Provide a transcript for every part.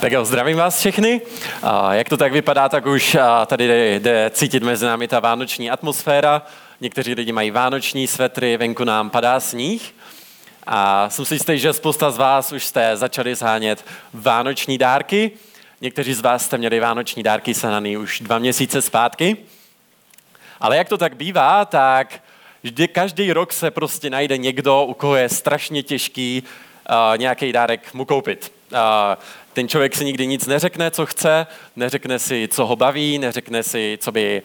Tak jo, zdravím vás všechny. A jak to tak vypadá, tak už tady jde cítit mezi námi ta vánoční atmosféra. Někteří lidi mají vánoční svetry, venku nám padá sníh. A jsem si jistý, že spousta z vás už jste začali zhánět vánoční dárky. Někteří z vás jste měli vánoční dárky sananý už dva měsíce zpátky. Ale jak to tak bývá, tak vždy každý rok se prostě najde někdo, u koho je strašně těžký uh, nějaký dárek mu koupit. Uh, ten člověk si nikdy nic neřekne, co chce, neřekne si, co ho baví, neřekne si, co by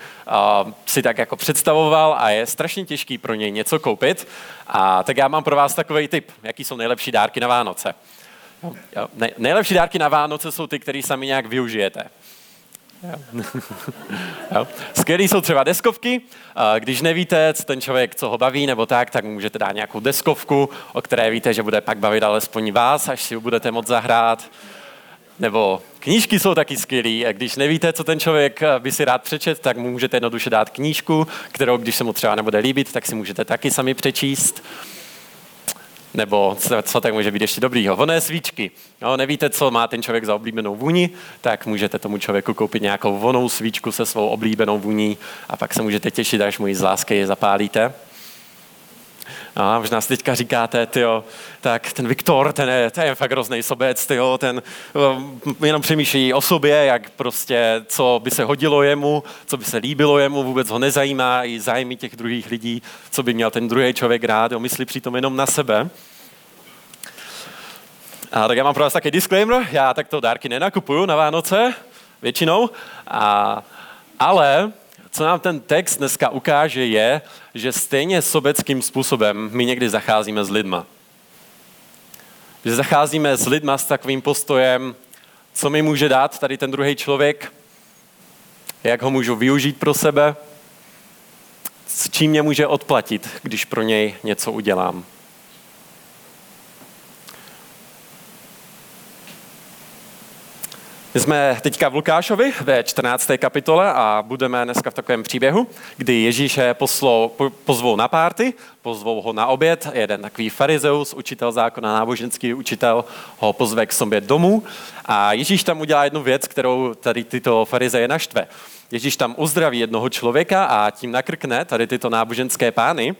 uh, si tak jako představoval a je strašně těžký pro něj něco koupit. A tak já mám pro vás takový tip, jaký jsou nejlepší dárky na Vánoce. Ne, nejlepší dárky na Vánoce jsou ty, které sami nějak využijete. Jo. Skvělý jsou třeba deskovky. Když nevíte, co ten člověk, co ho baví nebo tak, tak můžete dát nějakou deskovku, o které víte, že bude pak bavit alespoň vás, až si budete moct zahrát. Nebo knížky jsou taky skvělý. Když nevíte, co ten člověk eh, by si rád přečet, tak mu můžete jednoduše dát knížku, kterou, když se mu třeba nebude líbit, tak si můžete taky sami přečíst. Nebo co, co tak může být ještě dobrýho? Voné svíčky. No, nevíte, co má ten člověk za oblíbenou vůni, tak můžete tomu člověku koupit nějakou vonou svíčku se svou oblíbenou vůní a pak se můžete těšit, až mu ji z lásky zapálíte. A možná si teďka říkáte, tyjo, tak ten Viktor, ten je, ten je fakt hrozný sobec, tyjo, ten um, jenom přemýšlí o sobě, jak prostě, co by se hodilo jemu, co by se líbilo jemu, vůbec ho nezajímá i zájmy těch druhých lidí, co by měl ten druhý člověk rád, jo, myslí přitom jenom na sebe. A tak já mám pro vás taky disclaimer, já takto dárky nenakupuju na Vánoce, většinou, a, ale co nám ten text dneska ukáže, je, že stejně sobeckým způsobem my někdy zacházíme s lidma. Že zacházíme s lidma s takovým postojem, co mi může dát tady ten druhý člověk, jak ho můžu využít pro sebe, s čím mě může odplatit, když pro něj něco udělám. My jsme teďka v Lukášovi ve 14. kapitole a budeme dneska v takovém příběhu, kdy Ježíše poslou, pozvou na párty, pozvou ho na oběd, jeden takový farizeus, učitel zákona, náboženský učitel, ho pozve k sobě domů a Ježíš tam udělá jednu věc, kterou tady tyto farizeje naštve. Ježíš tam uzdraví jednoho člověka a tím nakrkne tady tyto náboženské pány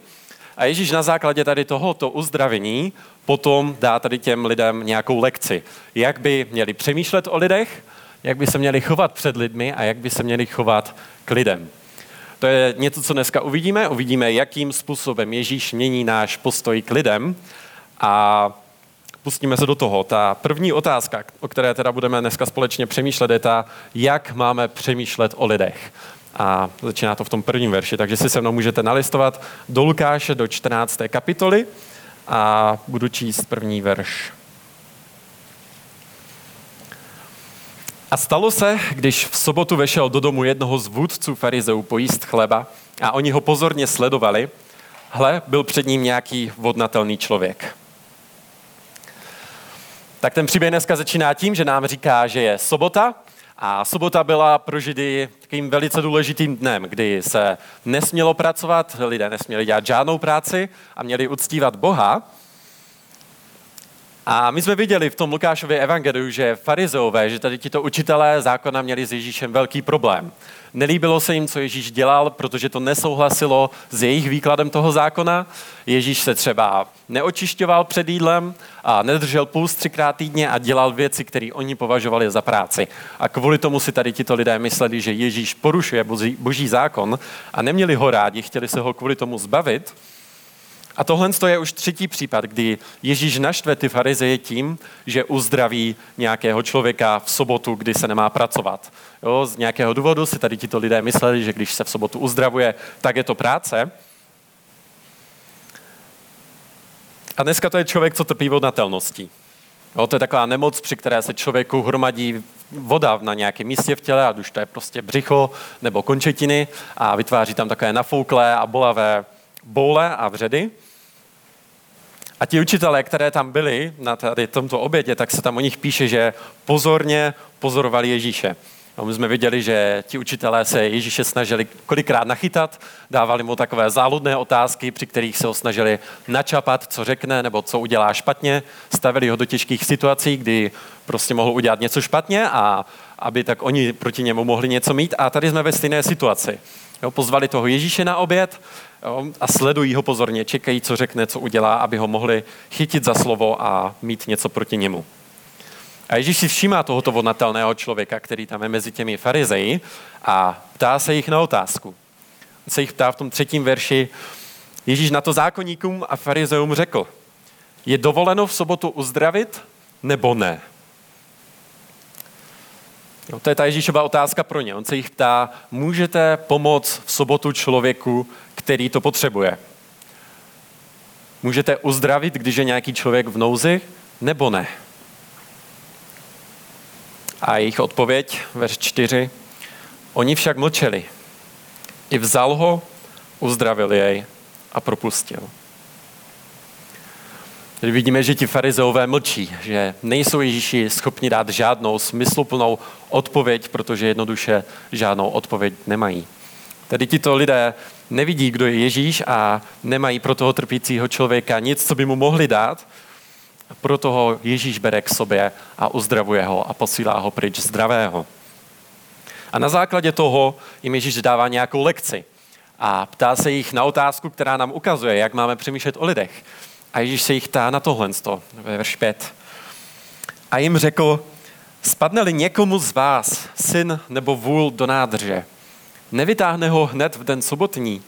a Ježíš na základě tady tohoto uzdravení potom dá tady těm lidem nějakou lekci. Jak by měli přemýšlet o lidech, jak by se měli chovat před lidmi a jak by se měli chovat k lidem. To je něco, co dneska uvidíme. Uvidíme, jakým způsobem Ježíš mění náš postoj k lidem a pustíme se do toho. Ta první otázka, o které teda budeme dneska společně přemýšlet, je ta, jak máme přemýšlet o lidech. A začíná to v tom prvním verši, takže si se mnou můžete nalistovat do Lukáše do 14. kapitoly a budu číst první verš. A stalo se, když v sobotu vešel do domu jednoho z vůdců farizeů pojíst chleba a oni ho pozorně sledovali, hle, byl před ním nějaký vodnatelný člověk. Tak ten příběh dneska začíná tím, že nám říká, že je sobota a sobota byla pro Židy takovým velice důležitým dnem, kdy se nesmělo pracovat, lidé nesměli dělat žádnou práci a měli uctívat Boha. A my jsme viděli v tom Lukášově evangeliu, že farizeové, že tady tito učitelé zákona měli s Ježíšem velký problém. Nelíbilo se jim, co Ježíš dělal, protože to nesouhlasilo s jejich výkladem toho zákona. Ježíš se třeba neočišťoval před jídlem a nedržel puls třikrát týdně a dělal věci, které oni považovali za práci. A kvůli tomu si tady tito lidé mysleli, že Ježíš porušuje boží zákon a neměli ho rádi, chtěli se ho kvůli tomu zbavit. A tohle je už třetí případ, kdy Ježíš naštve ty farizeje tím, že uzdraví nějakého člověka v sobotu, kdy se nemá pracovat. Jo, z nějakého důvodu si tady tito lidé mysleli, že když se v sobotu uzdravuje, tak je to práce. A dneska to je člověk, co trpí vodnatelností. Jo, to je taková nemoc, při které se člověku hromadí voda na nějakém místě v těle, ať už to je prostě břicho nebo končetiny a vytváří tam takové nafouklé a bolavé boule a vředy. A ti učitelé, které tam byli na tady tomto obědě, tak se tam o nich píše, že pozorně pozorovali Ježíše. No, my jsme viděli, že ti učitelé se Ježíše snažili kolikrát nachytat, dávali mu takové záludné otázky, při kterých se ho snažili načapat, co řekne nebo co udělá špatně, stavili ho do těžkých situací, kdy prostě mohl udělat něco špatně a aby tak oni proti němu mohli něco mít. A tady jsme ve stejné situaci. Jo, pozvali toho Ježíše na oběd jo, a sledují ho pozorně, čekají, co řekne, co udělá, aby ho mohli chytit za slovo a mít něco proti němu. A Ježíš si všímá tohoto vodnatelného člověka, který tam je mezi těmi farizeji a ptá se jich na otázku. On se jich ptá v tom třetím verši, Ježíš na to zákonníkům a farizeům řekl, je dovoleno v sobotu uzdravit nebo ne? No, to je ta Ježíšova otázka pro ně. On se jich ptá, můžete pomoct v sobotu člověku, který to potřebuje? Můžete uzdravit, když je nějaký člověk v nouzi, nebo ne? A jejich odpověď, verš 4, oni však mlčeli. I vzal ho, uzdravil jej a propustil. Tady vidíme, že ti farizeové mlčí, že nejsou Ježíši schopni dát žádnou smysluplnou odpověď, protože jednoduše žádnou odpověď nemají. Tady tito lidé nevidí, kdo je Ježíš a nemají pro toho trpícího člověka nic, co by mu mohli dát, proto ho Ježíš bere k sobě a uzdravuje ho a posílá ho pryč zdravého. A na základě toho jim Ježíš dává nějakou lekci a ptá se jich na otázku, která nám ukazuje, jak máme přemýšlet o lidech. A Ježíš se jich ptá na tohle, ve verš 5. A jim řekl, spadne-li někomu z vás syn nebo vůl do nádrže, nevytáhne ho hned v den sobotní.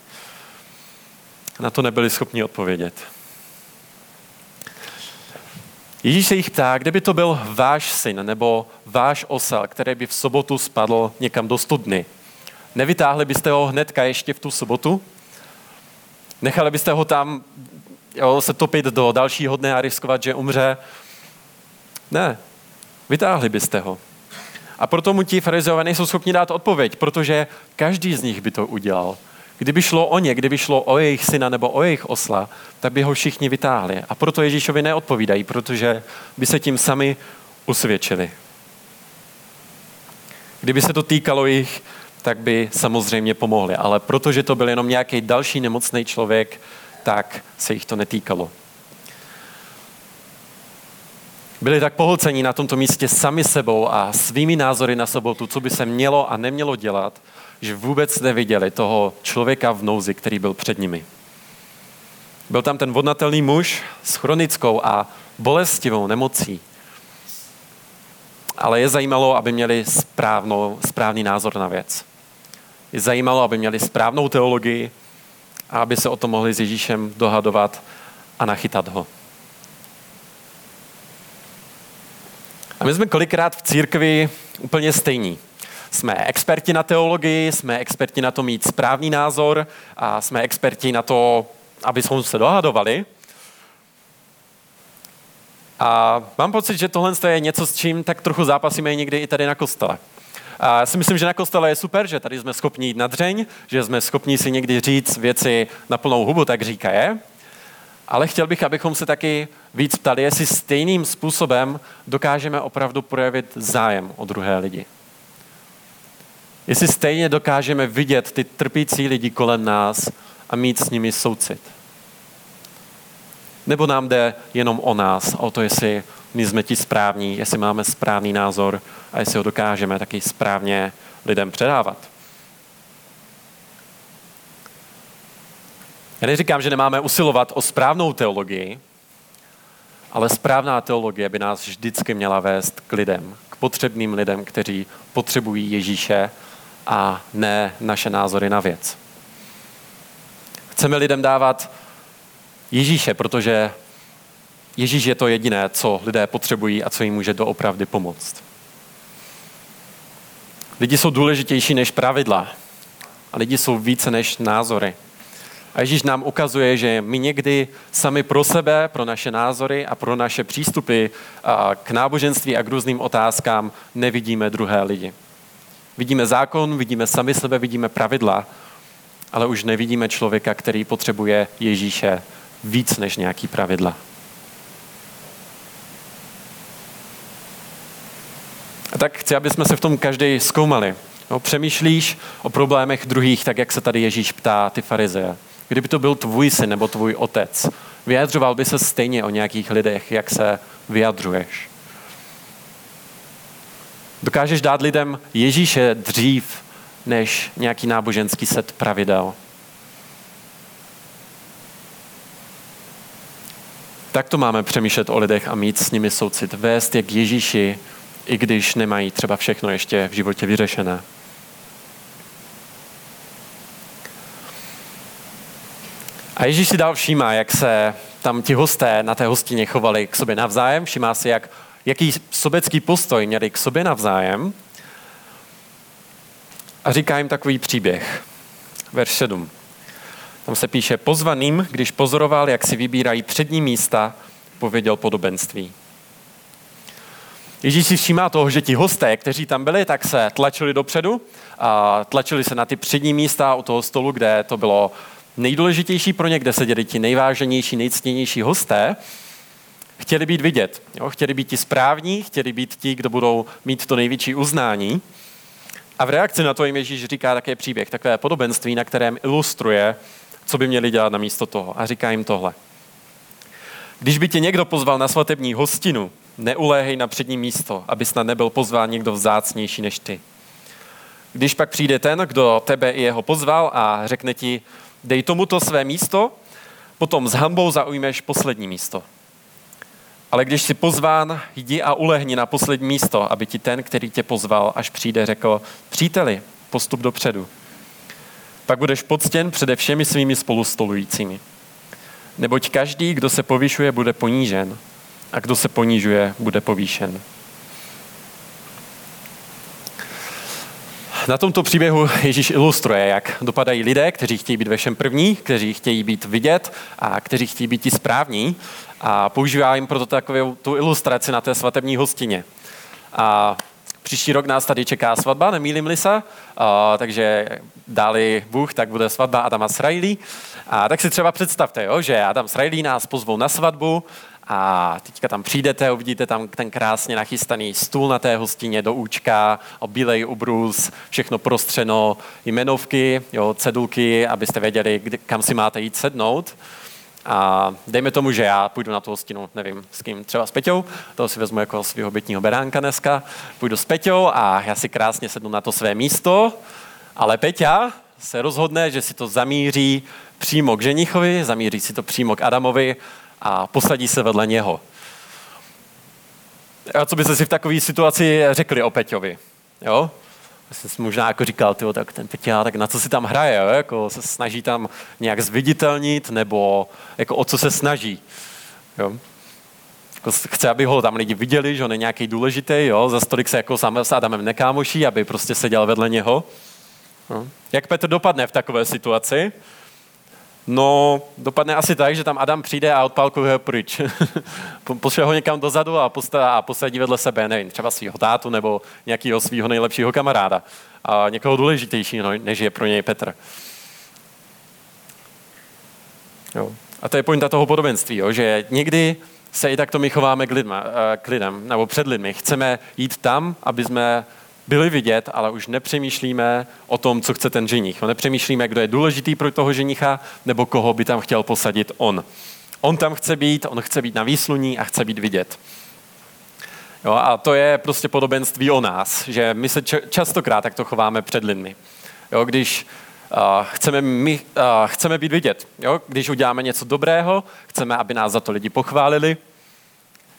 Na to nebyli schopni odpovědět. Ježíš se jich ptá, kde by to byl váš syn nebo váš osel, který by v sobotu spadl někam do studny. Nevytáhli byste ho hnedka ještě v tu sobotu? Nechali byste ho tam jo, se topit do dalšího dne a riskovat, že umře? Ne, vytáhli byste ho. A proto mu ti farizeové nejsou schopni dát odpověď, protože každý z nich by to udělal. Kdyby šlo o ně, kdyby šlo o jejich syna nebo o jejich osla, tak by ho všichni vytáhli. A proto Ježíšovi neodpovídají, protože by se tím sami usvědčili. Kdyby se to týkalo jich, tak by samozřejmě pomohli. Ale protože to byl jenom nějaký další nemocný člověk, tak se jich to netýkalo. Byli tak pohlcení na tomto místě sami sebou a svými názory na sobotu, co by se mělo a nemělo dělat, že vůbec neviděli toho člověka v nouzi, který byl před nimi. Byl tam ten vodnatelný muž s chronickou a bolestivou nemocí. Ale je zajímalo, aby měli správnou, správný názor na věc. Je zajímalo, aby měli správnou teologii a aby se o tom mohli s Ježíšem dohadovat a nachytat ho. A my jsme kolikrát v církvi úplně stejní. Jsme experti na teologii, jsme experti na to mít správný názor a jsme experti na to, aby jsme se dohadovali. A mám pocit, že tohle je něco, s čím tak trochu zápasíme někdy i tady na kostele. A já si myslím, že na kostele je super, že tady jsme schopni jít na dřeň, že jsme schopni si někdy říct věci na plnou hubu, tak říká je. Ale chtěl bych, abychom se taky víc ptali, jestli stejným způsobem dokážeme opravdu projevit zájem o druhé lidi. Jestli stejně dokážeme vidět ty trpící lidi kolem nás a mít s nimi soucit. Nebo nám jde jenom o nás, o to, jestli my jsme ti správní, jestli máme správný názor a jestli ho dokážeme taky správně lidem předávat. Já neříkám, že nemáme usilovat o správnou teologii, ale správná teologie by nás vždycky měla vést k lidem, k potřebným lidem, kteří potřebují Ježíše a ne naše názory na věc. Chceme lidem dávat Ježíše, protože Ježíš je to jediné, co lidé potřebují a co jim může doopravdy pomoct. Lidi jsou důležitější než pravidla a lidi jsou více než názory. A Ježíš nám ukazuje, že my někdy sami pro sebe, pro naše názory a pro naše přístupy k náboženství a k různým otázkám nevidíme druhé lidi. Vidíme zákon, vidíme sami sebe, vidíme pravidla, ale už nevidíme člověka, který potřebuje Ježíše víc než nějaký pravidla. Tak chci, aby jsme se v tom každý zkoumali. No, přemýšlíš o problémech druhých, tak jak se tady Ježíš ptá ty farizeje. Kdyby to byl tvůj syn nebo tvůj otec, vyjadřoval by se stejně o nějakých lidech, jak se vyjadřuješ. Dokážeš dát lidem Ježíše dřív než nějaký náboženský set pravidel. Tak to máme přemýšlet o lidech a mít s nimi soucit, vést je k Ježíši, i když nemají třeba všechno ještě v životě vyřešené. A Ježíš si dal všímá, jak se tam ti hosté na té hostině chovali k sobě navzájem. Všímá si, jak, jaký sobecký postoj měli k sobě navzájem. A říká jim takový příběh. Verš 7. Tam se píše, pozvaným, když pozoroval, jak si vybírají přední místa, pověděl podobenství. Ježíš si všímá toho, že ti hosté, kteří tam byli, tak se tlačili dopředu a tlačili se na ty přední místa u toho stolu, kde to bylo nejdůležitější pro ně, kde seděli ti nejváženější, nejctěnější hosté, chtěli být vidět. Jo? Chtěli být ti správní, chtěli být ti, kdo budou mít to největší uznání. A v reakci na to jim Ježíš říká také příběh, takové podobenství, na kterém ilustruje, co by měli dělat na místo toho. A říká jim tohle. Když by tě někdo pozval na svatební hostinu, neuléhej na přední místo, aby snad nebyl pozván někdo vzácnější než ty. Když pak přijde ten, kdo tebe i jeho pozval a řekne ti, dej tomuto své místo, potom s hambou zaujmeš poslední místo. Ale když jsi pozván, jdi a ulehni na poslední místo, aby ti ten, který tě pozval, až přijde, řekl, příteli, postup dopředu. Pak budeš poctěn přede všemi svými spolustolujícími. Neboť každý, kdo se povyšuje, bude ponížen a kdo se ponížuje, bude povýšen. Na tomto příběhu Ježíš ilustruje, jak dopadají lidé, kteří chtějí být ve všem první, kteří chtějí být vidět a kteří chtějí být ti správní a používá jim proto takovou tu ilustraci na té svatební hostině. A příští rok nás tady čeká svatba, nemýlím se, a, takže dáli Bůh, tak bude svatba Adama s Riley. A tak si třeba představte, jo, že Adam s Riley nás pozvou na svatbu a teďka tam přijdete, uvidíte tam ten krásně nachystaný stůl na té hostině do účka, bílej ubrus, všechno prostřeno, jmenovky, jo, cedulky, abyste věděli, kdy, kam si máte jít sednout. A dejme tomu, že já půjdu na tu hostinu, nevím s kým, třeba s Peťou, toho si vezmu jako svého bytního beránka dneska, půjdu s Peťou a já si krásně sednu na to své místo, ale Peťa se rozhodne, že si to zamíří přímo k ženichovi, zamíří si to přímo k Adamovi a posadí se vedle něho. A co byste si v takové situaci řekli o Peťovi? Jo? jsem si možná jako říkal, tyjo, tak ten Peťa, tak na co si tam hraje, jo? Jako se snaží tam nějak zviditelnit, nebo jako o co se snaží. Jo? Jako chce, aby ho tam lidi viděli, že on je nějaký důležitý, jo? za stolik se jako sám s Adamem nekámoší, aby prostě seděl vedle něho. Jo? Jak Petr dopadne v takové situaci? No, dopadne asi tak, že tam Adam přijde a odpálkuje ho pryč. Pošle ho někam dozadu a, a posadí vedle sebe, nevím, třeba svého tátu nebo nějakého svého nejlepšího kamaráda. A někoho důležitějšího, než je pro něj Petr. Jo. A to je pointa toho podobenství, jo, že někdy se i takto my chováme k, lidma, eh, k lidem, nebo před lidmi. Chceme jít tam, aby jsme byli vidět, ale už nepřemýšlíme o tom, co chce ten ženich. No, nepřemýšlíme, kdo je důležitý pro toho ženicha, nebo koho by tam chtěl posadit on. On tam chce být, on chce být na výsluní a chce být vidět. Jo, a to je prostě podobenství o nás, že my se častokrát takto chováme před lidmi. Jo, když uh, chceme, my, uh, chceme být vidět, jo, když uděláme něco dobrého, chceme, aby nás za to lidi pochválili,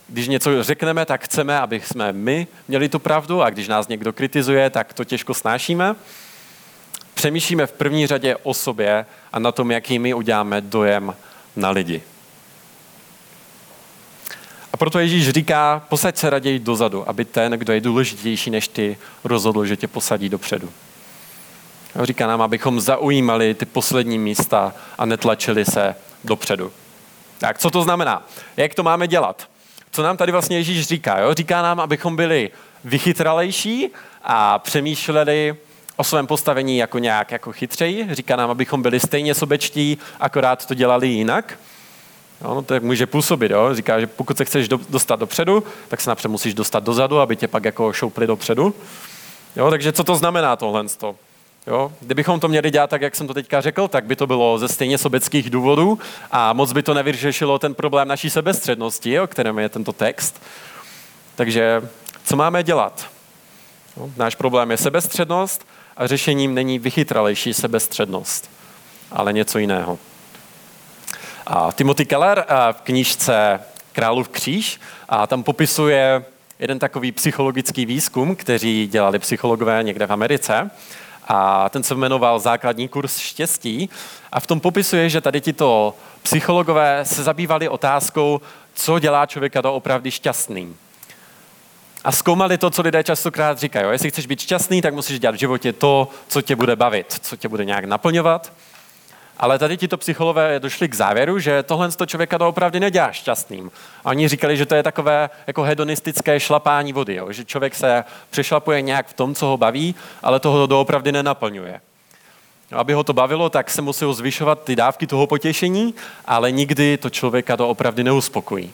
když něco řekneme, tak chceme, aby jsme my měli tu pravdu a když nás někdo kritizuje, tak to těžko snášíme. Přemýšlíme v první řadě o sobě a na tom, jaký my uděláme dojem na lidi. A proto Ježíš říká, posaď se raději dozadu, aby ten, kdo je důležitější než ty, rozhodl, že tě posadí dopředu. Říká nám, abychom zaujímali ty poslední místa a netlačili se dopředu. Tak co to znamená? Jak to máme dělat? Co nám tady vlastně Ježíš říká. Jo? Říká nám, abychom byli vychytralejší a přemýšleli o svém postavení jako nějak jako chytřeji. Říká nám, abychom byli stejně sobečtí, akorát to dělali jinak. Jo, no to může působit. Jo? Říká, že pokud se chceš do, dostat dopředu, tak se napřed musíš dostat dozadu, aby tě pak jako šoupli dopředu. Jo, takže co to znamená tohle? Jo? Kdybychom to měli dělat tak, jak jsem to teďka řekl, tak by to bylo ze stejně sobeckých důvodů a moc by to nevyřešilo ten problém naší sebestřednosti, o kterém je tento text. Takže co máme dělat? Jo? Náš problém je sebestřednost a řešením není vychytralejší sebestřednost, ale něco jiného. A Timothy Keller v knížce Králův kříž a tam popisuje jeden takový psychologický výzkum, který dělali psychologové někde v Americe. A ten se jmenoval Základní kurz štěstí. A v tom popisuje, že tady tito psychologové se zabývali otázkou, co dělá člověka doopravdy šťastným. A zkoumali to, co lidé častokrát říkají. Jestli chceš být šťastný, tak musíš dělat v životě to, co tě bude bavit, co tě bude nějak naplňovat. Ale tady tito psycholové došli k závěru, že tohle to člověka doopravdy nedělá šťastným. A oni říkali, že to je takové jako hedonistické šlapání vody, jo? že člověk se přešlapuje nějak v tom, co ho baví, ale toho doopravdy nenaplňuje. Aby ho to bavilo, tak se musel zvyšovat ty dávky toho potěšení, ale nikdy to člověka doopravdy neuspokojí.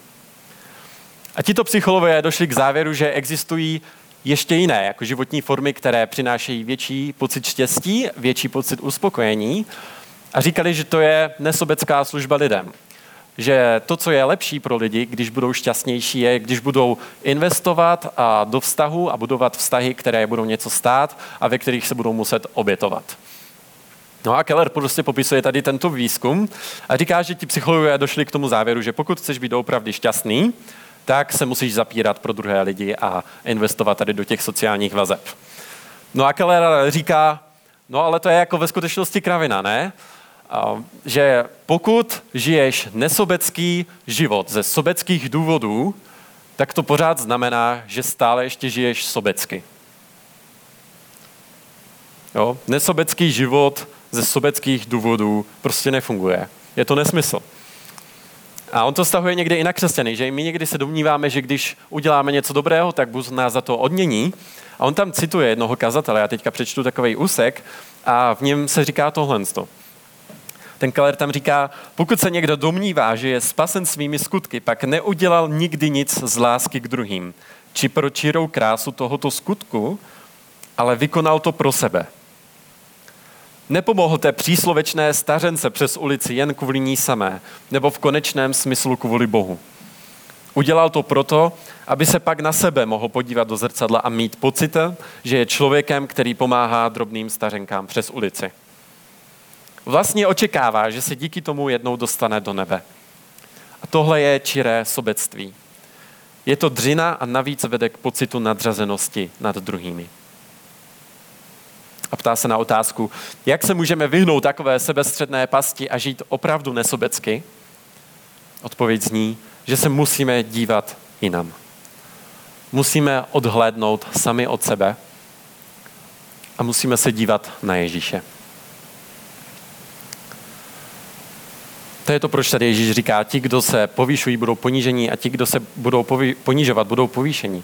A tito psycholové došli k závěru, že existují ještě jiné jako životní formy, které přinášejí větší pocit štěstí, větší pocit uspokojení, a říkali, že to je nesobecká služba lidem. Že to, co je lepší pro lidi, když budou šťastnější, je, když budou investovat a do vztahu a budovat vztahy, které budou něco stát a ve kterých se budou muset obětovat. No a Keller prostě popisuje tady tento výzkum a říká, že ti psychologové došli k tomu závěru, že pokud chceš být opravdu šťastný, tak se musíš zapírat pro druhé lidi a investovat tady do těch sociálních vazeb. No a Keller říká, no ale to je jako ve skutečnosti kravina, ne? Že pokud žiješ nesobecký život ze sobeckých důvodů, tak to pořád znamená, že stále ještě žiješ sobecky. Jo? Nesobecký život ze sobeckých důvodů prostě nefunguje. Je to nesmysl. A on to stahuje někdy i na křesťany, že my někdy se domníváme, že když uděláme něco dobrého, tak Bůh nás za to odmění. A on tam cituje jednoho kazatele, já teďka přečtu takový úsek a v něm se říká tohle. Ten Keller tam říká, pokud se někdo domnívá, že je spasen svými skutky, pak neudělal nikdy nic z lásky k druhým, či pro čirou krásu tohoto skutku, ale vykonal to pro sebe. Nepomohl té příslovečné stařence přes ulici jen kvůli ní samé, nebo v konečném smyslu kvůli Bohu. Udělal to proto, aby se pak na sebe mohl podívat do zrcadla a mít pocit, že je člověkem, který pomáhá drobným stařenkám přes ulici vlastně očekává, že se díky tomu jednou dostane do nebe. A tohle je čiré sobectví. Je to dřina a navíc vede k pocitu nadřazenosti nad druhými. A ptá se na otázku, jak se můžeme vyhnout takové sebestředné pasti a žít opravdu nesobecky? Odpověď zní, že se musíme dívat jinam. Musíme odhlédnout sami od sebe a musíme se dívat na Ježíše. To je to, proč tady Ježíš říká, ti, kdo se povýšují, budou ponížení a ti, kdo se budou ponížovat, budou povýšení.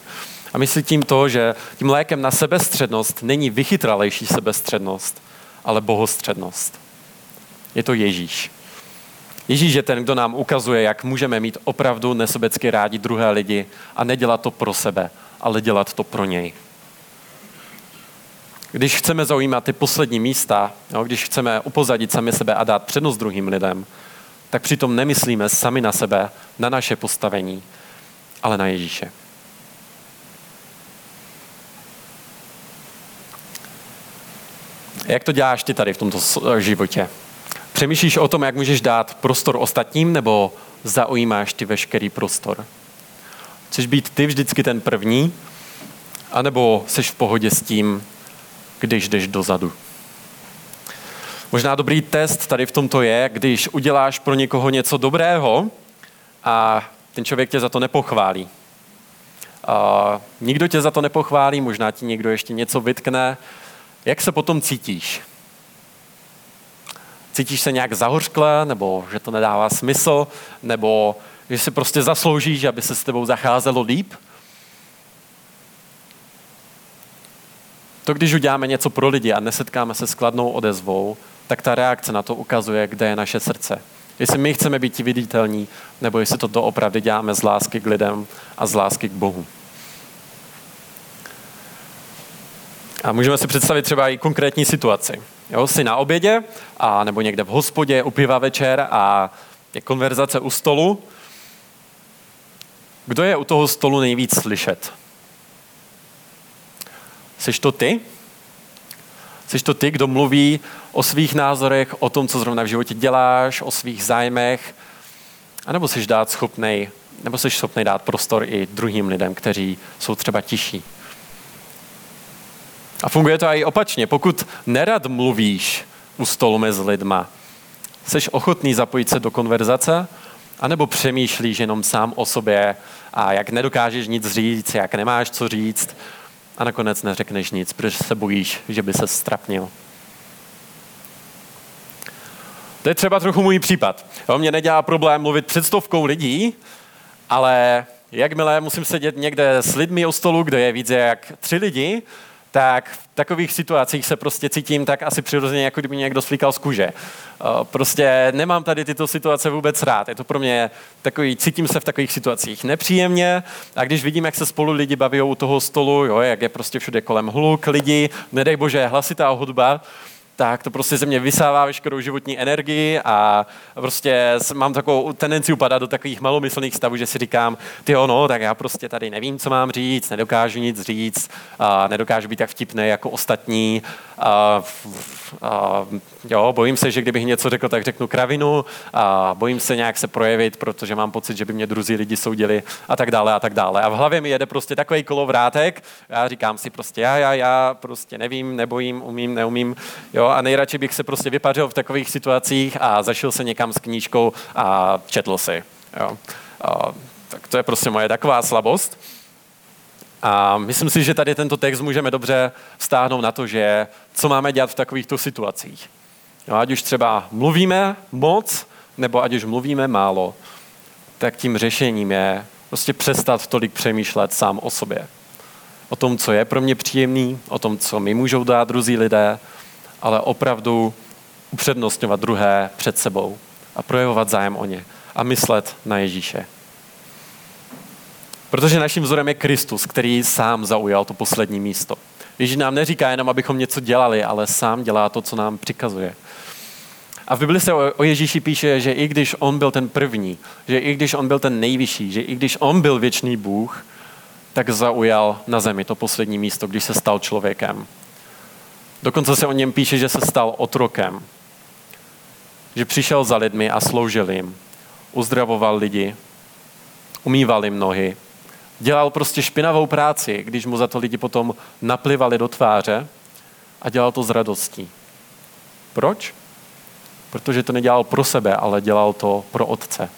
A myslí tím to, že tím lékem na sebestřednost není vychytralejší sebestřednost, ale bohostřednost. Je to Ježíš. Ježíš je ten, kdo nám ukazuje, jak můžeme mít opravdu nesobecky rádi druhé lidi a nedělat to pro sebe, ale dělat to pro něj. Když chceme zaujímat ty poslední místa, jo, když chceme upozadit sami sebe a dát přednost druhým lidem, tak přitom nemyslíme sami na sebe, na naše postavení, ale na Ježíše. Jak to děláš ty tady v tomto životě? Přemýšlíš o tom, jak můžeš dát prostor ostatním, nebo zaujímáš ty veškerý prostor? Chceš být ty vždycky ten první, anebo jsi v pohodě s tím, když jdeš dozadu? Možná dobrý test tady v tomto je, když uděláš pro někoho něco dobrého a ten člověk tě za to nepochválí. A nikdo tě za to nepochválí, možná ti někdo ještě něco vytkne. Jak se potom cítíš? Cítíš se nějak zahořkle, nebo že to nedává smysl, nebo že si prostě zasloužíš, aby se s tebou zacházelo líp? To, když uděláme něco pro lidi a nesetkáme se s kladnou odezvou, tak ta reakce na to ukazuje, kde je naše srdce. Jestli my chceme být viditelní, nebo jestli to doopravdy děláme z lásky k lidem a z lásky k Bohu. A můžeme si představit třeba i konkrétní situaci. Jo, jsi na obědě, a nebo někde v hospodě, u piva večer a je konverzace u stolu. Kdo je u toho stolu nejvíc slyšet? Jsi to ty? Jsi to ty, kdo mluví o svých názorech, o tom, co zrovna v životě děláš, o svých zájmech, a nebo jsi dát schopnej, nebo jsi schopný dát prostor i druhým lidem, kteří jsou třeba tiší. A funguje to i opačně. Pokud nerad mluvíš u stolu mezi lidma, jsi ochotný zapojit se do konverzace, anebo přemýšlíš jenom sám o sobě a jak nedokážeš nic říct, jak nemáš co říct a nakonec neřekneš nic, protože se bojíš, že by se strapnil. To je třeba trochu můj případ. Jo, mě nedělá problém mluvit před stovkou lidí, ale jakmile musím sedět někde s lidmi o stolu, kde je více jak tři lidi, tak v takových situacích se prostě cítím tak asi přirozeně, jako kdyby někdo slíkal z kůže. Prostě nemám tady tyto situace vůbec rád. Je to pro mě takový, cítím se v takových situacích nepříjemně a když vidím, jak se spolu lidi baví u toho stolu, jo, jak je prostě všude kolem hluk lidi, nedej bože, hlasitá hudba, tak to prostě ze mě vysává veškerou životní energii a prostě mám takovou tendenci upadat do takových malomyslných stavů, že si říkám, ty ono, tak já prostě tady nevím, co mám říct, nedokážu nic říct, a nedokážu být tak vtipný jako ostatní. A, a, jo, bojím se, že kdybych něco řekl, tak řeknu kravinu a bojím se nějak se projevit, protože mám pocit, že by mě druzí lidi soudili a tak dále a tak dále. A v hlavě mi jede prostě takový kolovrátek, já říkám si prostě já, já, já prostě nevím, nebojím, umím, neumím, jo, a nejradši bych se prostě vypařil v takových situacích a zašel se někam s knížkou a četl si. Jo. A, tak to je prostě moje taková slabost. A myslím si, že tady tento text můžeme dobře stáhnout na to, že co máme dělat v takovýchto situacích. No, ať už třeba mluvíme moc, nebo ať už mluvíme málo, tak tím řešením je prostě přestat tolik přemýšlet sám o sobě. O tom, co je pro mě příjemný, o tom, co mi můžou dát druzí lidé, ale opravdu upřednostňovat druhé před sebou a projevovat zájem o ně a myslet na Ježíše. Protože naším vzorem je Kristus, který sám zaujal to poslední místo. Ježíš nám neříká jenom, abychom něco dělali, ale sám dělá to, co nám přikazuje. A v Bibli se o Ježíši píše, že i když on byl ten první, že i když on byl ten nejvyšší, že i když on byl věčný Bůh, tak zaujal na zemi to poslední místo, když se stal člověkem. Dokonce se o něm píše, že se stal otrokem. Že přišel za lidmi a sloužil jim. Uzdravoval lidi, umýval jim nohy. Dělal prostě špinavou práci, když mu za to lidi potom naplivali do tváře a dělal to s radostí. Proč? Protože to nedělal pro sebe, ale dělal to pro otce.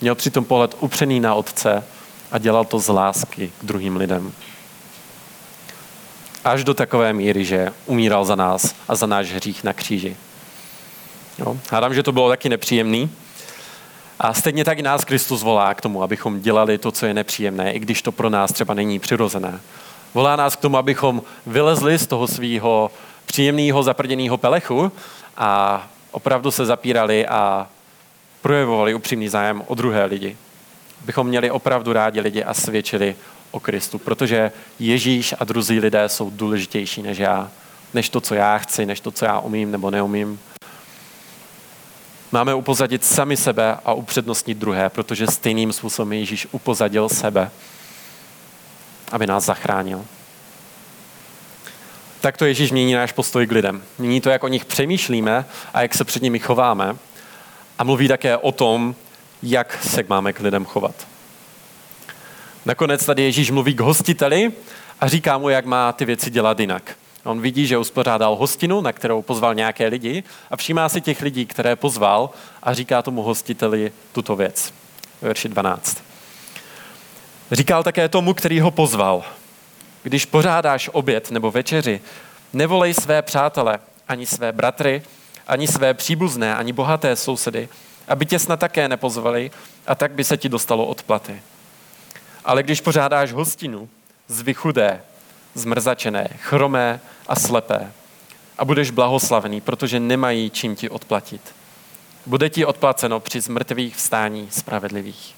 Měl přitom pohled upřený na otce a dělal to z lásky k druhým lidem až do takové míry, že umíral za nás a za náš hřích na kříži. Jo? Hádám, že to bylo taky nepříjemný. A stejně tak i nás Kristus volá k tomu, abychom dělali to, co je nepříjemné, i když to pro nás třeba není přirozené. Volá nás k tomu, abychom vylezli z toho svého příjemného zaprděného pelechu a opravdu se zapírali a projevovali upřímný zájem o druhé lidi. Abychom měli opravdu rádi lidi a svědčili o Kristu, protože Ježíš a druzí lidé jsou důležitější než já, než to, co já chci, než to, co já umím nebo neumím. Máme upozadit sami sebe a upřednostnit druhé, protože stejným způsobem Ježíš upozadil sebe, aby nás zachránil. Tak to Ježíš mění náš postoj k lidem. Mění to, jak o nich přemýšlíme a jak se před nimi chováme. A mluví také o tom, jak se máme k lidem chovat. Nakonec tady Ježíš mluví k hostiteli a říká mu, jak má ty věci dělat jinak. On vidí, že uspořádal hostinu, na kterou pozval nějaké lidi a všímá si těch lidí, které pozval a říká tomu hostiteli tuto věc. Verši 12. Říkal také tomu, který ho pozval. Když pořádáš oběd nebo večeři, nevolej své přátele, ani své bratry, ani své příbuzné, ani bohaté sousedy, aby tě snad také nepozvali a tak by se ti dostalo odplaty. Ale když pořádáš hostinu, zvy chudé, zmrzačené, chromé a slepé a budeš blahoslavený, protože nemají čím ti odplatit. Bude ti odplaceno při zmrtvých vstání spravedlivých.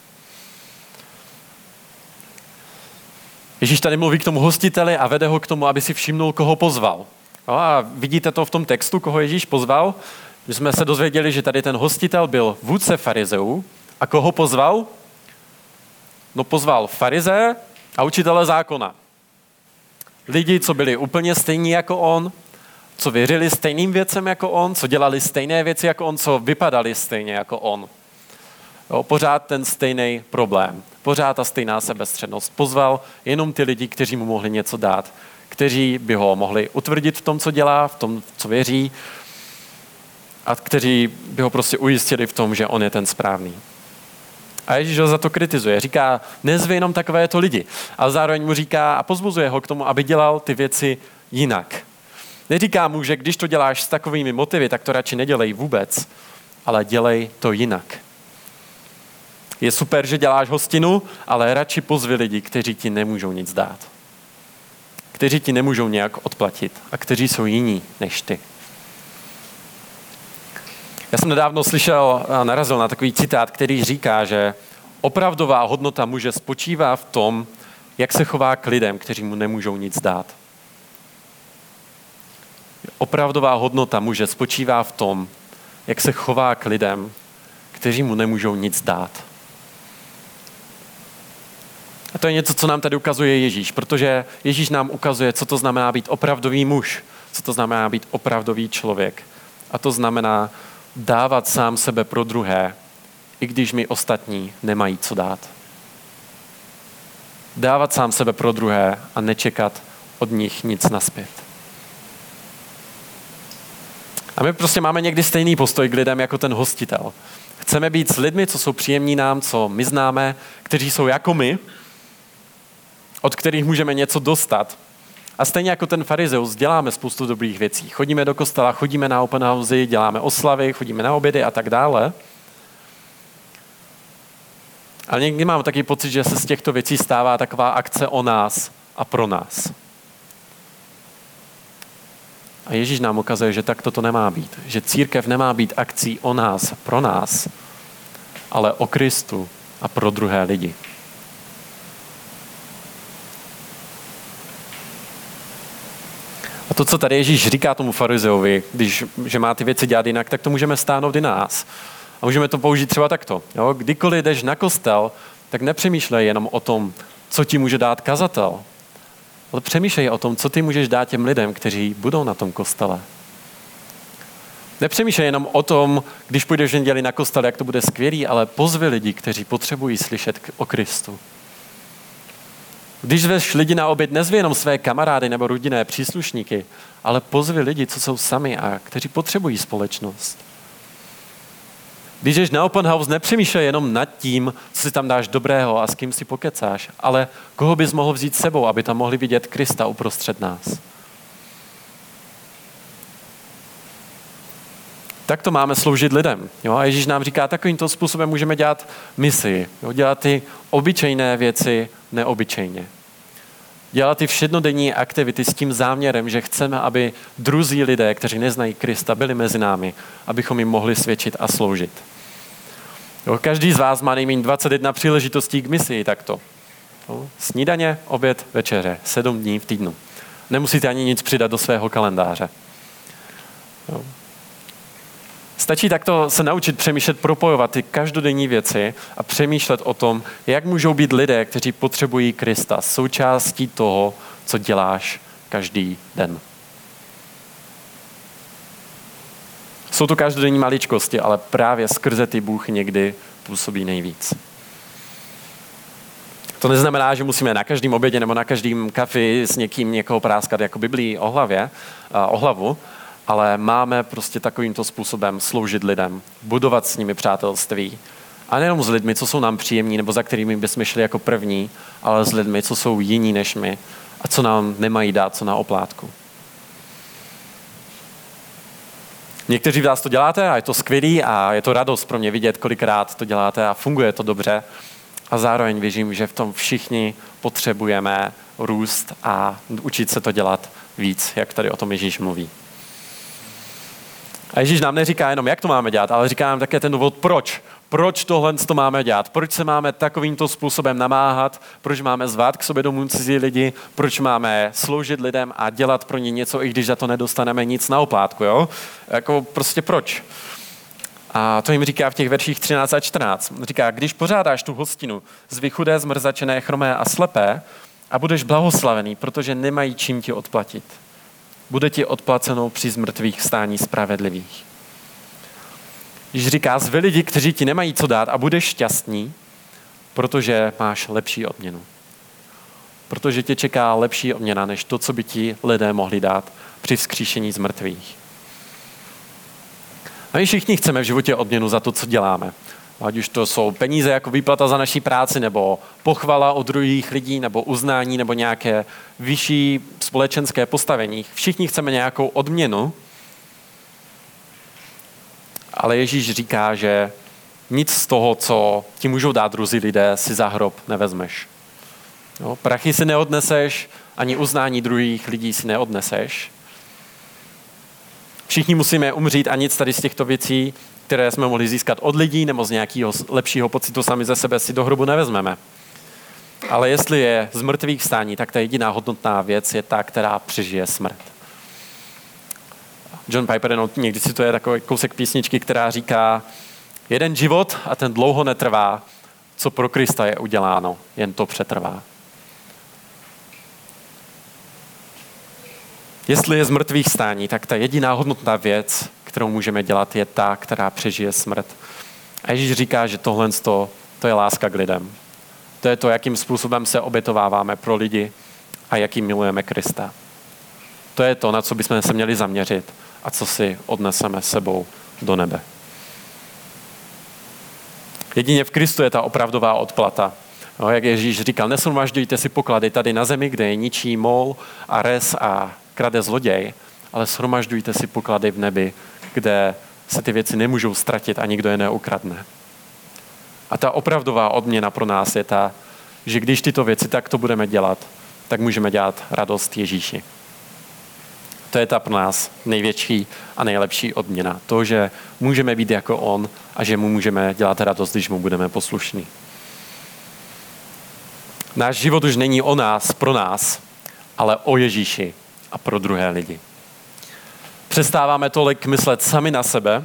Ježíš tady mluví k tomu hostiteli a vede ho k tomu, aby si všimnul, koho pozval. No a vidíte to v tom textu, koho Ježíš pozval. My jsme se dozvěděli, že tady ten hostitel byl vůdce farizeů. A koho pozval? No pozval farize a učitele zákona. Lidi, co byli úplně stejní jako on, co věřili stejným věcem jako on, co dělali stejné věci jako on, co vypadali stejně jako on. Jo, pořád ten stejný problém, pořád ta stejná sebestřednost. Pozval jenom ty lidi, kteří mu mohli něco dát, kteří by ho mohli utvrdit v tom, co dělá, v tom, co věří a kteří by ho prostě ujistili v tom, že on je ten správný. A Ježíš ho za to kritizuje. Říká, nezvě jenom takovéto lidi. Ale zároveň mu říká a pozbuzuje ho k tomu, aby dělal ty věci jinak. Neříká mu, že když to děláš s takovými motivy, tak to radši nedělej vůbec, ale dělej to jinak. Je super, že děláš hostinu, ale radši pozvi lidi, kteří ti nemůžou nic dát. Kteří ti nemůžou nějak odplatit a kteří jsou jiní než ty. Já jsem nedávno slyšel a narazil na takový citát, který říká, že opravdová hodnota muže spočívá v tom, jak se chová k lidem, kteří mu nemůžou nic dát. Opravdová hodnota muže spočívá v tom, jak se chová k lidem, kteří mu nemůžou nic dát. A to je něco, co nám tady ukazuje Ježíš, protože Ježíš nám ukazuje, co to znamená být opravdový muž, co to znamená být opravdový člověk. A to znamená dávat sám sebe pro druhé, i když mi ostatní nemají co dát. Dávat sám sebe pro druhé a nečekat od nich nic naspět. A my prostě máme někdy stejný postoj k lidem jako ten hostitel. Chceme být s lidmi, co jsou příjemní nám, co my známe, kteří jsou jako my, od kterých můžeme něco dostat. A stejně jako ten farizeus děláme spoustu dobrých věcí. Chodíme do kostela, chodíme na open house, děláme oslavy, chodíme na obědy a tak dále. Ale někdy mám taky pocit, že se z těchto věcí stává taková akce o nás a pro nás. A Ježíš nám ukazuje, že tak to nemá být. Že církev nemá být akcí o nás, pro nás, ale o Kristu a pro druhé lidi. To, co tady Ježíš říká tomu farizeovi, když, že má ty věci dělat jinak, tak to můžeme stáhnout i nás. A můžeme to použít třeba takto. Jo? Kdykoliv jdeš na kostel, tak nepřemýšlej jenom o tom, co ti může dát kazatel, ale přemýšlej o tom, co ty můžeš dát těm lidem, kteří budou na tom kostele. Nepřemýšlej jenom o tom, když půjdeš v neděli na kostel, jak to bude skvělý, ale pozvi lidi, kteří potřebují slyšet o Kristu. Když zveš lidi na oběd, nezvi jenom své kamarády nebo rodinné příslušníky, ale pozvi lidi, co jsou sami a kteří potřebují společnost. Když jdeš na open house, nepřemýšlej jenom nad tím, co si tam dáš dobrého a s kým si pokecáš, ale koho bys mohl vzít sebou, aby tam mohli vidět Krista uprostřed nás. Tak to máme sloužit lidem. Jo? A Ježíš nám říká, takovýmto způsobem můžeme dělat misi, jo? dělat ty obyčejné věci neobyčejně. Dělat ty všednodenní aktivity s tím záměrem, že chceme, aby druzí lidé, kteří neznají Krista, byli mezi námi, abychom jim mohli svědčit a sloužit. Jo? Každý z vás má nejméně 21 příležitostí k misi takto. Jo? Snídaně, oběd, večeře, sedm dní v týdnu. Nemusíte ani nic přidat do svého kalendáře. Jo? Stačí takto se naučit přemýšlet, propojovat ty každodenní věci a přemýšlet o tom, jak můžou být lidé, kteří potřebují Krista, součástí toho, co děláš každý den. Jsou to každodenní maličkosti, ale právě skrze ty Bůh někdy působí nejvíc. To neznamená, že musíme na každém obědě nebo na každém kafi s někým někoho práskat jako Biblii o hlavě, o hlavu, ale máme prostě takovýmto způsobem sloužit lidem, budovat s nimi přátelství. A nejenom s lidmi, co jsou nám příjemní, nebo za kterými bychom šli jako první, ale s lidmi, co jsou jiní než my a co nám nemají dát, co na oplátku. Někteří z vás to děláte a je to skvělý a je to radost pro mě vidět, kolikrát to děláte a funguje to dobře. A zároveň věřím, že v tom všichni potřebujeme růst a učit se to dělat víc, jak tady o tom Ježíš mluví. A Ježíš nám neříká jenom, jak to máme dělat, ale říká nám také ten důvod, proč. Proč tohle to máme dělat? Proč se máme takovýmto způsobem namáhat? Proč máme zvát k sobě domů cizí lidi? Proč máme sloužit lidem a dělat pro ně něco, i když za to nedostaneme nic na oplátku? Jo? Jako prostě proč? A to jim říká v těch verších 13 a 14. Říká, když pořádáš tu hostinu z vychudé, zmrzačené, chromé a slepé a budeš blahoslavený, protože nemají čím ti odplatit. Bude ti odplaceno při zmrtvých stání spravedlivých. Když říká, zve lidi, kteří ti nemají co dát a budeš šťastný, protože máš lepší odměnu. Protože tě čeká lepší odměna, než to, co by ti lidé mohli dát při vzkříšení z mrtvých. A my všichni chceme v životě odměnu za to, co děláme. Ať už to jsou peníze jako výplata za naší práci, nebo pochvala od druhých lidí, nebo uznání, nebo nějaké vyšší společenské postavení. Všichni chceme nějakou odměnu, ale Ježíš říká, že nic z toho, co ti můžou dát druzí lidé, si za hrob nevezmeš. Jo, prachy si neodneseš, ani uznání druhých lidí si neodneseš. Všichni musíme umřít a nic tady z těchto věcí, které jsme mohli získat od lidí nebo z nějakého lepšího pocitu sami ze sebe si do hrobu nevezmeme. Ale jestli je z mrtvých stání, tak ta jediná hodnotná věc je ta, která přežije smrt. John Piper jenom někdy cituje takový kousek písničky, která říká, jeden život a ten dlouho netrvá, co pro Krista je uděláno, jen to přetrvá. Jestli je z mrtvých stání, tak ta jediná hodnotná věc, kterou můžeme dělat, je ta, která přežije smrt. A Ježíš říká, že tohle to, to je láska k lidem. To je to, jakým způsobem se obětováváme pro lidi a jakým milujeme Krista. To je to, na co bychom se měli zaměřit a co si odneseme sebou do nebe. Jedině v Kristu je ta opravdová odplata. No, jak Ježíš říkal, nesromažďujte si poklady tady na zemi, kde je ničí mol a res a krade zloděj, ale shromažďujte si poklady v nebi, kde se ty věci nemůžou ztratit a nikdo je neukradne. A ta opravdová odměna pro nás je ta, že když tyto věci takto budeme dělat, tak můžeme dělat radost Ježíši. To je ta pro nás největší a nejlepší odměna. To, že můžeme být jako On a že mu můžeme dělat radost, když mu budeme poslušní. Náš život už není o nás, pro nás, ale o Ježíši a pro druhé lidi. Přestáváme tolik myslet sami na sebe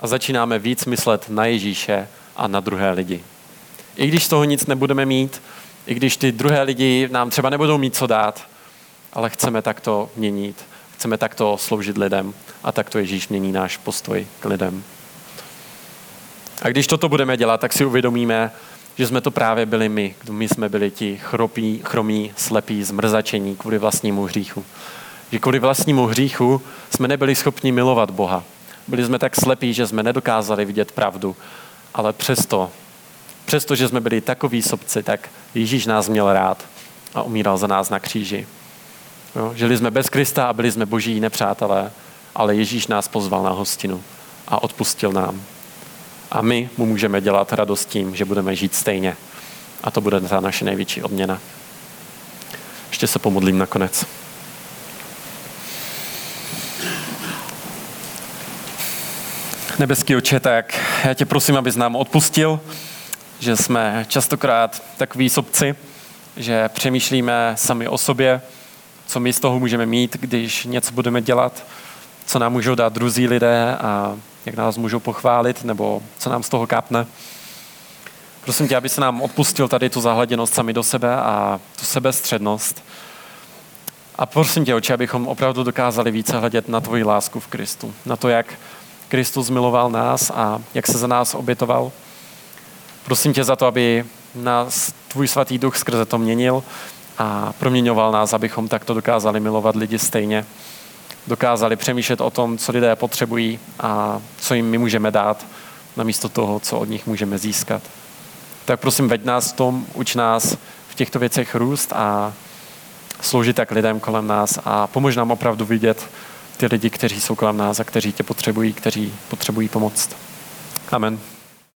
a začínáme víc myslet na Ježíše a na druhé lidi. I když toho nic nebudeme mít, i když ty druhé lidi nám třeba nebudou mít co dát, ale chceme takto měnit, chceme takto sloužit lidem a takto Ježíš mění náš postoj k lidem. A když toto budeme dělat, tak si uvědomíme, že jsme to právě byli my. My jsme byli ti chropí, chromí, slepí, zmrzačení kvůli vlastnímu hříchu. Že kvůli vlastnímu hříchu jsme nebyli schopni milovat Boha. Byli jsme tak slepí, že jsme nedokázali vidět pravdu. Ale přesto, přesto, že jsme byli takový sobci, tak Ježíš nás měl rád a umíral za nás na kříži. Jo, žili jsme bez Krista a byli jsme boží nepřátelé, ale Ježíš nás pozval na hostinu a odpustil nám. A my mu můžeme dělat radost tím, že budeme žít stejně. A to bude ta naše největší odměna. Ještě se pomodlím nakonec. Nebeský oče, tak já tě prosím, abys nám odpustil, že jsme častokrát takový sobci, že přemýšlíme sami o sobě, co my z toho můžeme mít, když něco budeme dělat, co nám můžou dát druzí lidé a jak nás můžou pochválit, nebo co nám z toho kápne. Prosím tě, aby se nám odpustil tady tu zahleděnost sami do sebe a tu sebestřednost. A prosím tě, oči, abychom opravdu dokázali více hledět na tvoji lásku v Kristu. Na to, jak Kristus miloval nás a jak se za nás obětoval. Prosím tě za to, aby nás tvůj svatý duch skrze to měnil a proměňoval nás, abychom takto dokázali milovat lidi stejně dokázali přemýšlet o tom, co lidé potřebují a co jim my můžeme dát, namísto toho, co od nich můžeme získat. Tak prosím, veď nás v tom, uč nás v těchto věcech růst a sloužit tak lidem kolem nás a pomož nám opravdu vidět ty lidi, kteří jsou kolem nás a kteří tě potřebují, kteří potřebují pomoct. Amen.